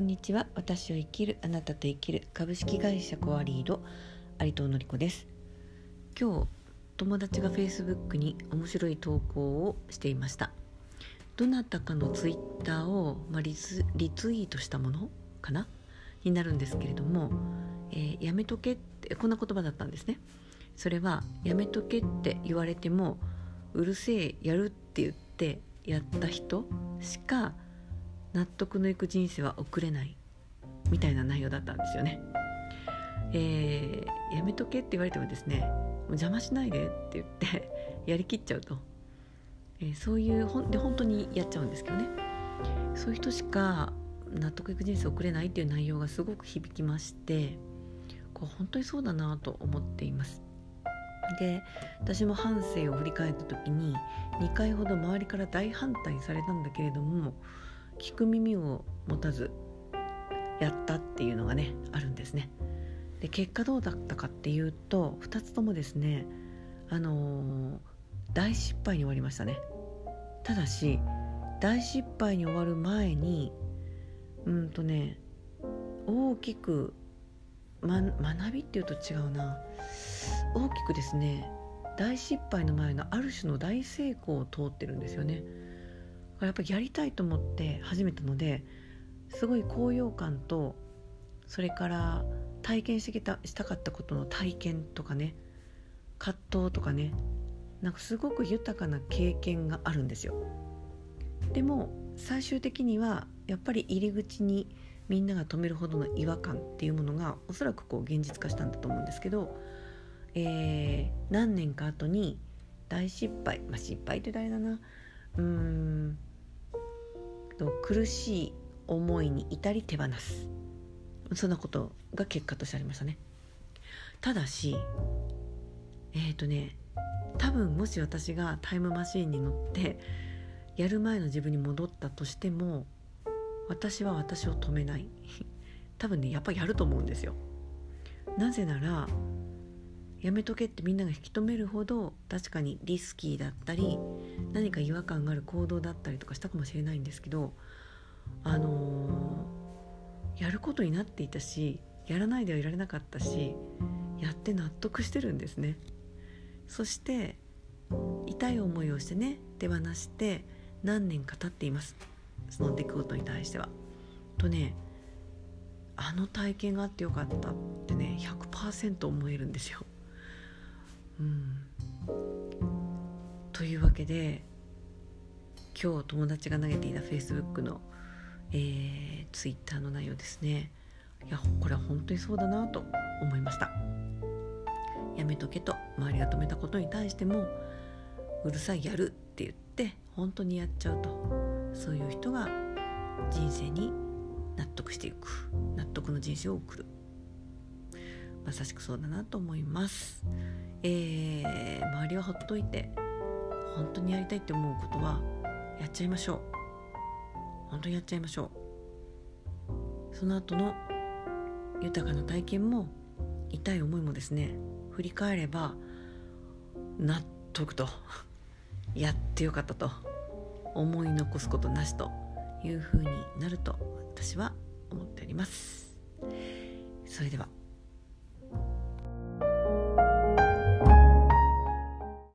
こんにちは。私を生きるあなたと生きる株式会社コアリード有藤のり子です。今日友達が Facebook に面白い投稿をしていました。どなたかの Twitter を、まあ、リツリツイートしたものかな？になるんですけれども、えー、やめとけってこんな言葉だったんですね。それはやめとけって言われてもうるせえやるって言ってやった人しか納得のいく人生は送れないみたいな内容だったんですよね。えー、やめとけって言われてもですね邪魔しないでって言って やりきっちゃうと、えー、そういうほんで本当にやっちゃうんですけどねそういう人しか納得いく人生を送れないっていう内容がすごく響きましてこう本当にそうだなと思っています。で私も半生を振り返った時に2回ほど周りから大反対されたんだけれども聞く耳を持たずやったっていうのがねあるんですね。で結果どうだったかっていうと2つともですねあのー、大失敗に終わりましたね。ただし大失敗に終わる前にうんとね大きく、ま、学びっていうと違うな大きくですね大失敗の前のある種の大成功を通ってるんですよね。やっぱりやりたいと思って始めたのですごい高揚感とそれから体験してきたしたかったことの体験とかね葛藤とかねなんかすごく豊かな経験があるんですよ。でも最終的にはやっぱり入り口にみんなが止めるほどの違和感っていうものがおそらくこう現実化したんだと思うんですけど、えー、何年か後に大失敗まあ失敗って誰だな。うーん苦しい思いに至り手放す。そんなことが結果としてありましたね。ただしえっ、ー、とね多分もし私がタイムマシーンに乗ってやる前の自分に戻ったとしても私は私を止めない。多分ねやっぱりやると思うんですよ。なぜならやめとけってみんなが引き止めるほど確かにリスキーだったり何か違和感がある行動だったりとかしたかもしれないんですけどあのー、やることになっていたしやらないではいられなかったしやって納得してるんですね。そして痛い思いをしてね手放して何年か経っています。その出来事に対しては。とねあの体験があってよかったってね100%思えるんですよ。というわけで今日友達が投げていた Facebook の、えー、Twitter の内容ですね。いやこれは本当にそうだなと思いました。やめとけと。周りが止めたことに対してもうるさいやるって言って本当にやっちゃうと。そういう人が人生に納得していく。納得の人生を送る。まさしくそうだなと思います。えー、周りはほっといて本当にやりたいって思うことはやっちゃいましょう。本当にやっちゃいましょう。その後の豊かな体験も痛い思いもですね振り返れば納得とやってよかったと思い残すことなしというふうになると私は思っております。それでは